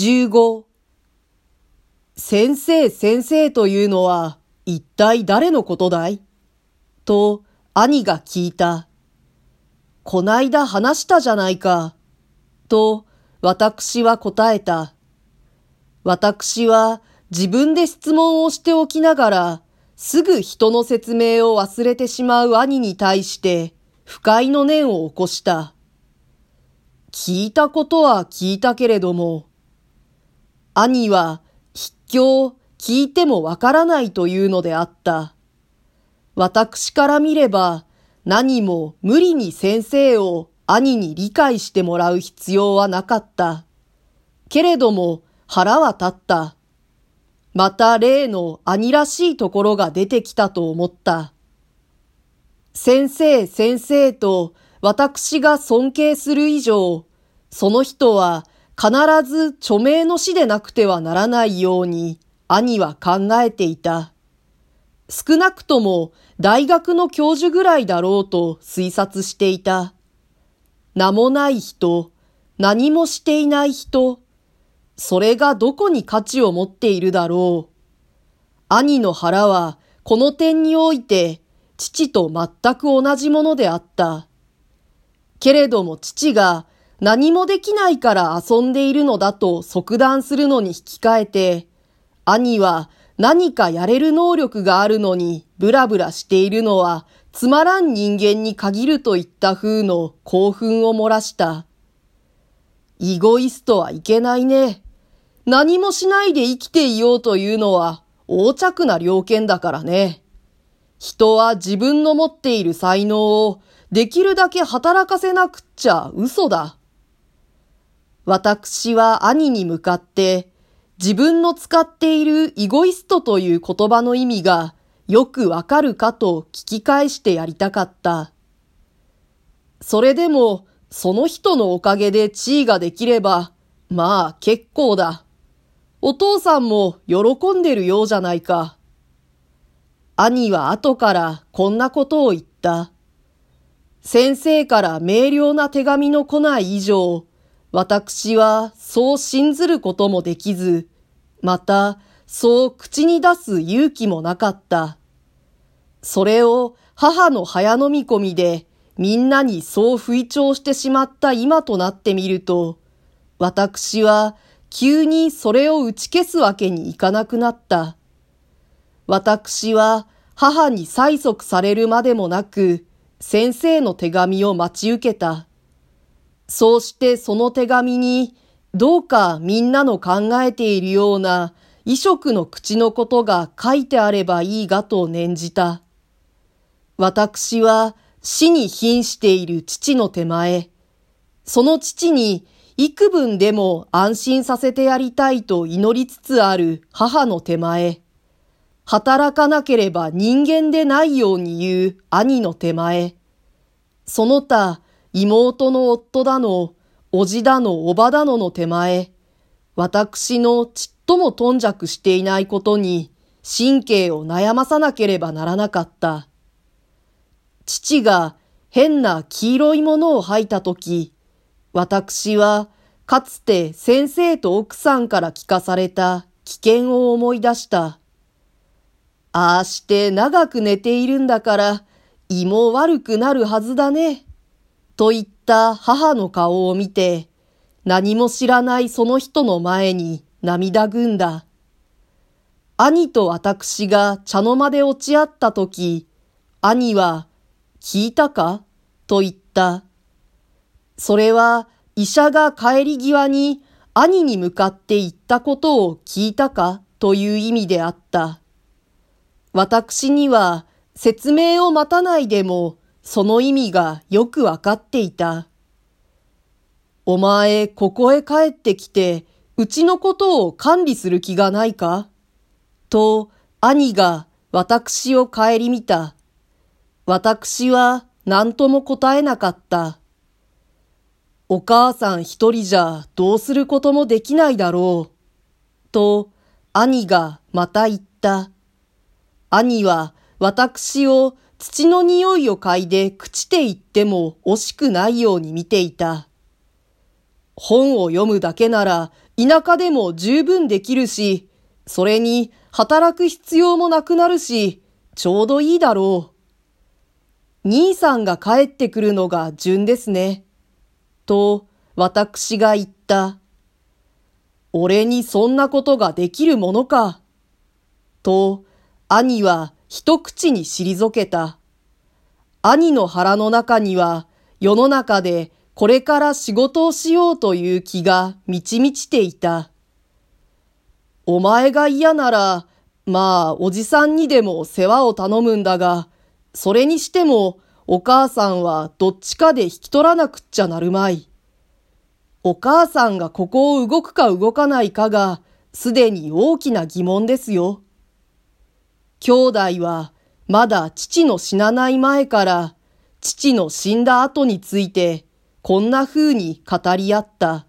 15先生先生というのは一体誰のことだい？と兄が聞いた。こないだ話したじゃないか。と私は答えた。私は自分で質問をしておきながら、すぐ人の説明を忘れてしまう兄に対して不快の念を起こした。聞いたことは聞いたけれども、兄は筆記聞いてもわからないというのであった。私から見れば何も無理に先生を兄に理解してもらう必要はなかった。けれども腹は立った。また例の兄らしいところが出てきたと思った。先生先生と私が尊敬する以上、その人は必ず著名の死でなくてはならないように兄は考えていた。少なくとも大学の教授ぐらいだろうと推察していた。名もない人、何もしていない人、それがどこに価値を持っているだろう。兄の腹はこの点において父と全く同じものであった。けれども父が何もできないから遊んでいるのだと即断するのに引き換えて、兄は何かやれる能力があるのにブラブラしているのはつまらん人間に限るといった風の興奮を漏らした。イゴイストはいけないね。何もしないで生きていようというのは横着な良犬だからね。人は自分の持っている才能をできるだけ働かせなくっちゃ嘘だ。私は兄に向かって自分の使っているイゴイストという言葉の意味がよくわかるかと聞き返してやりたかった。それでもその人のおかげで地位ができれば、まあ結構だ。お父さんも喜んでるようじゃないか。兄は後からこんなことを言った。先生から明瞭な手紙の来ない以上、私はそう信ずることもできず、またそう口に出す勇気もなかった。それを母の早飲み込みでみんなにそう吹聴してしまった今となってみると、私は急にそれを打ち消すわけにいかなくなった。私は母に催促されるまでもなく、先生の手紙を待ち受けた。そうしてその手紙に、どうかみんなの考えているような異色の口のことが書いてあればいいがと念じた。私は死に瀕している父の手前、その父に幾分でも安心させてやりたいと祈りつつある母の手前、働かなければ人間でないように言う兄の手前、その他妹の夫だの、叔父だの、叔母だのの手前、私のちっとも頓着していないことに神経を悩まさなければならなかった。父が変な黄色いものを吐いたとき、私はかつて先生と奥さんから聞かされた危険を思い出した。ああして長く寝ているんだから胃も悪くなるはずだね。と言った母の顔を見て何も知らないその人の前に涙ぐんだ。兄と私が茶の間で落ち合ったとき、兄は、聞いたか？と言った。それは医者が帰り際に兄に向かって言ったことを聞いたか？という意味であった。私には説明を待たないでもその意味がよくわかっていた。お前、ここへ帰ってきて、うちのことを管理する気がないか？と、兄が私を顧みた。私は何とも答えなかった。お母さん一人じゃどうすることもできないだろう。と、兄がまた言った。兄は私を土の匂いを嗅いで朽ちていっても惜しくないように見ていた。本を読むだけなら田舎でも十分できるし、それに働く必要もなくなるし、ちょうどいいだろう。兄さんが帰ってくるのが順ですね。と、私が言った。俺にそんなことができるものか。と、兄は一口に退けた。兄の腹の中には世の中でこれから仕事をしようという気が満ち満ちていた。お前が嫌なら、まあ、おじさんにでも世話を頼むんだが、それにしても、お母さんはどっちかで引き取らなくっちゃなるまい。お母さんがここを動くか動かないかが、すでに大きな疑問ですよ。兄弟は、まだ父の死なない前から、父の死んだ後について、こんな風に語り合った。